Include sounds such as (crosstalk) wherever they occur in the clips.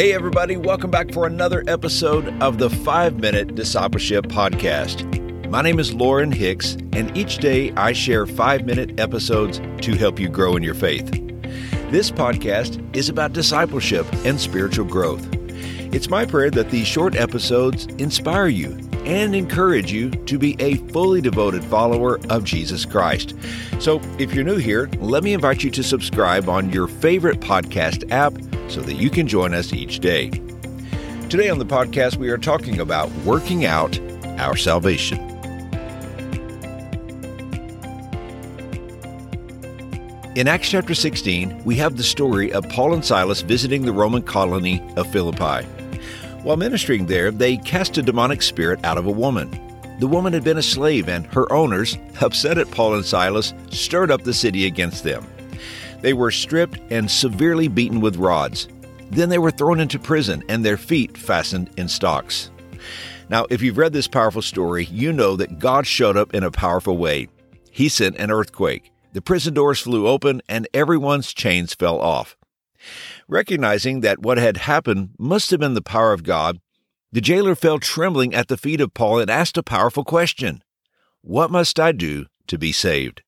Hey, everybody, welcome back for another episode of the 5 Minute Discipleship Podcast. My name is Lauren Hicks, and each day I share 5 minute episodes to help you grow in your faith. This podcast is about discipleship and spiritual growth. It's my prayer that these short episodes inspire you and encourage you to be a fully devoted follower of Jesus Christ. So, if you're new here, let me invite you to subscribe on your favorite podcast app so that you can join us each day. Today on the podcast, we are talking about working out our salvation. In Acts chapter 16, we have the story of Paul and Silas visiting the Roman colony of Philippi. While ministering there, they cast a demonic spirit out of a woman. The woman had been a slave, and her owners, upset at Paul and Silas, stirred up the city against them. They were stripped and severely beaten with rods. Then they were thrown into prison and their feet fastened in stocks. Now, if you've read this powerful story, you know that God showed up in a powerful way. He sent an earthquake. The prison doors flew open and everyone's chains fell off. Recognizing that what had happened must have been the power of God, the jailer fell trembling at the feet of Paul and asked a powerful question What must I do to be saved?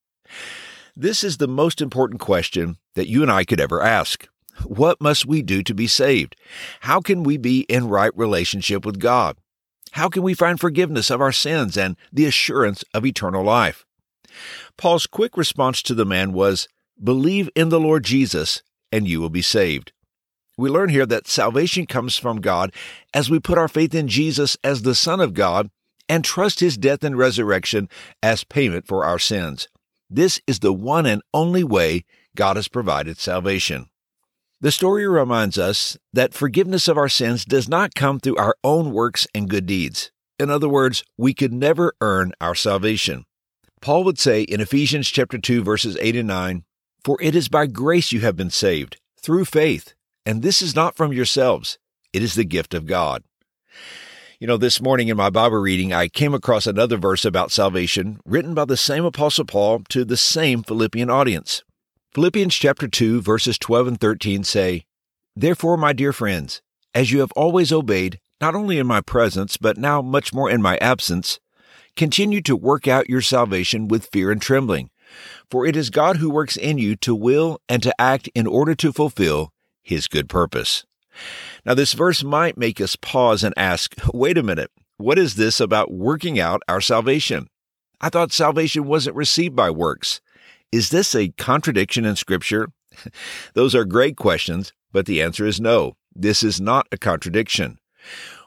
This is the most important question that you and I could ever ask. What must we do to be saved? How can we be in right relationship with God? How can we find forgiveness of our sins and the assurance of eternal life? Paul's quick response to the man was, Believe in the Lord Jesus, and you will be saved. We learn here that salvation comes from God as we put our faith in Jesus as the Son of God and trust his death and resurrection as payment for our sins. This is the one and only way God has provided salvation. The story reminds us that forgiveness of our sins does not come through our own works and good deeds. In other words, we could never earn our salvation. Paul would say in Ephesians chapter 2 verses 8 and 9, "For it is by grace you have been saved, through faith, and this is not from yourselves; it is the gift of God." You know, this morning in my Bible reading, I came across another verse about salvation written by the same Apostle Paul to the same Philippian audience. Philippians chapter 2, verses 12 and 13 say, Therefore, my dear friends, as you have always obeyed, not only in my presence, but now much more in my absence, continue to work out your salvation with fear and trembling. For it is God who works in you to will and to act in order to fulfill his good purpose. Now, this verse might make us pause and ask, wait a minute, what is this about working out our salvation? I thought salvation wasn't received by works. Is this a contradiction in Scripture? (laughs) Those are great questions, but the answer is no. This is not a contradiction.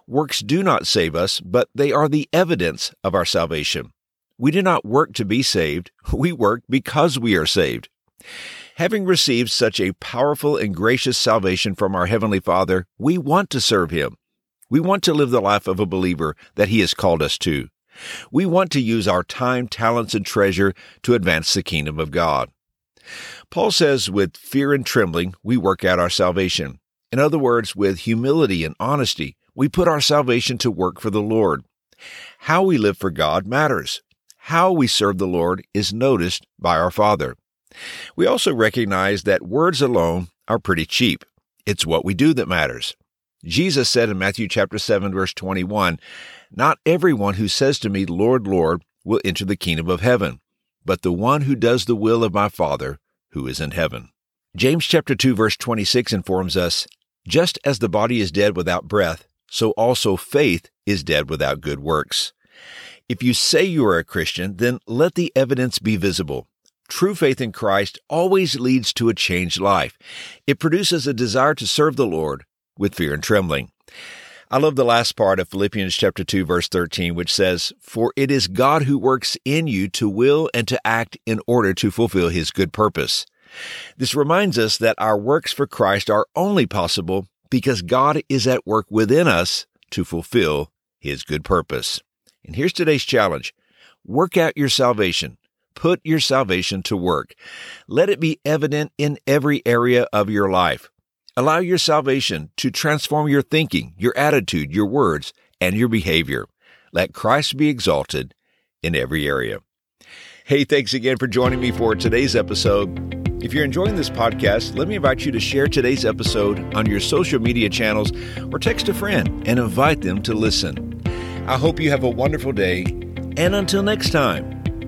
Works do not save us, but they are the evidence of our salvation. We do not work to be saved, we work because we are saved. Having received such a powerful and gracious salvation from our Heavenly Father, we want to serve Him. We want to live the life of a believer that He has called us to. We want to use our time, talents, and treasure to advance the kingdom of God. Paul says, with fear and trembling, we work out our salvation. In other words, with humility and honesty, we put our salvation to work for the Lord. How we live for God matters. How we serve the Lord is noticed by our Father. We also recognize that words alone are pretty cheap. It's what we do that matters. Jesus said in Matthew chapter 7 verse 21, Not everyone who says to me, Lord, Lord, will enter the kingdom of heaven, but the one who does the will of my Father who is in heaven. James chapter 2 verse 26 informs us, Just as the body is dead without breath, so also faith is dead without good works. If you say you are a Christian, then let the evidence be visible. True faith in Christ always leads to a changed life. It produces a desire to serve the Lord with fear and trembling. I love the last part of Philippians chapter 2 verse 13 which says, "For it is God who works in you to will and to act in order to fulfill his good purpose." This reminds us that our works for Christ are only possible because God is at work within us to fulfill his good purpose. And here's today's challenge. Work out your salvation Put your salvation to work. Let it be evident in every area of your life. Allow your salvation to transform your thinking, your attitude, your words, and your behavior. Let Christ be exalted in every area. Hey, thanks again for joining me for today's episode. If you're enjoying this podcast, let me invite you to share today's episode on your social media channels or text a friend and invite them to listen. I hope you have a wonderful day, and until next time,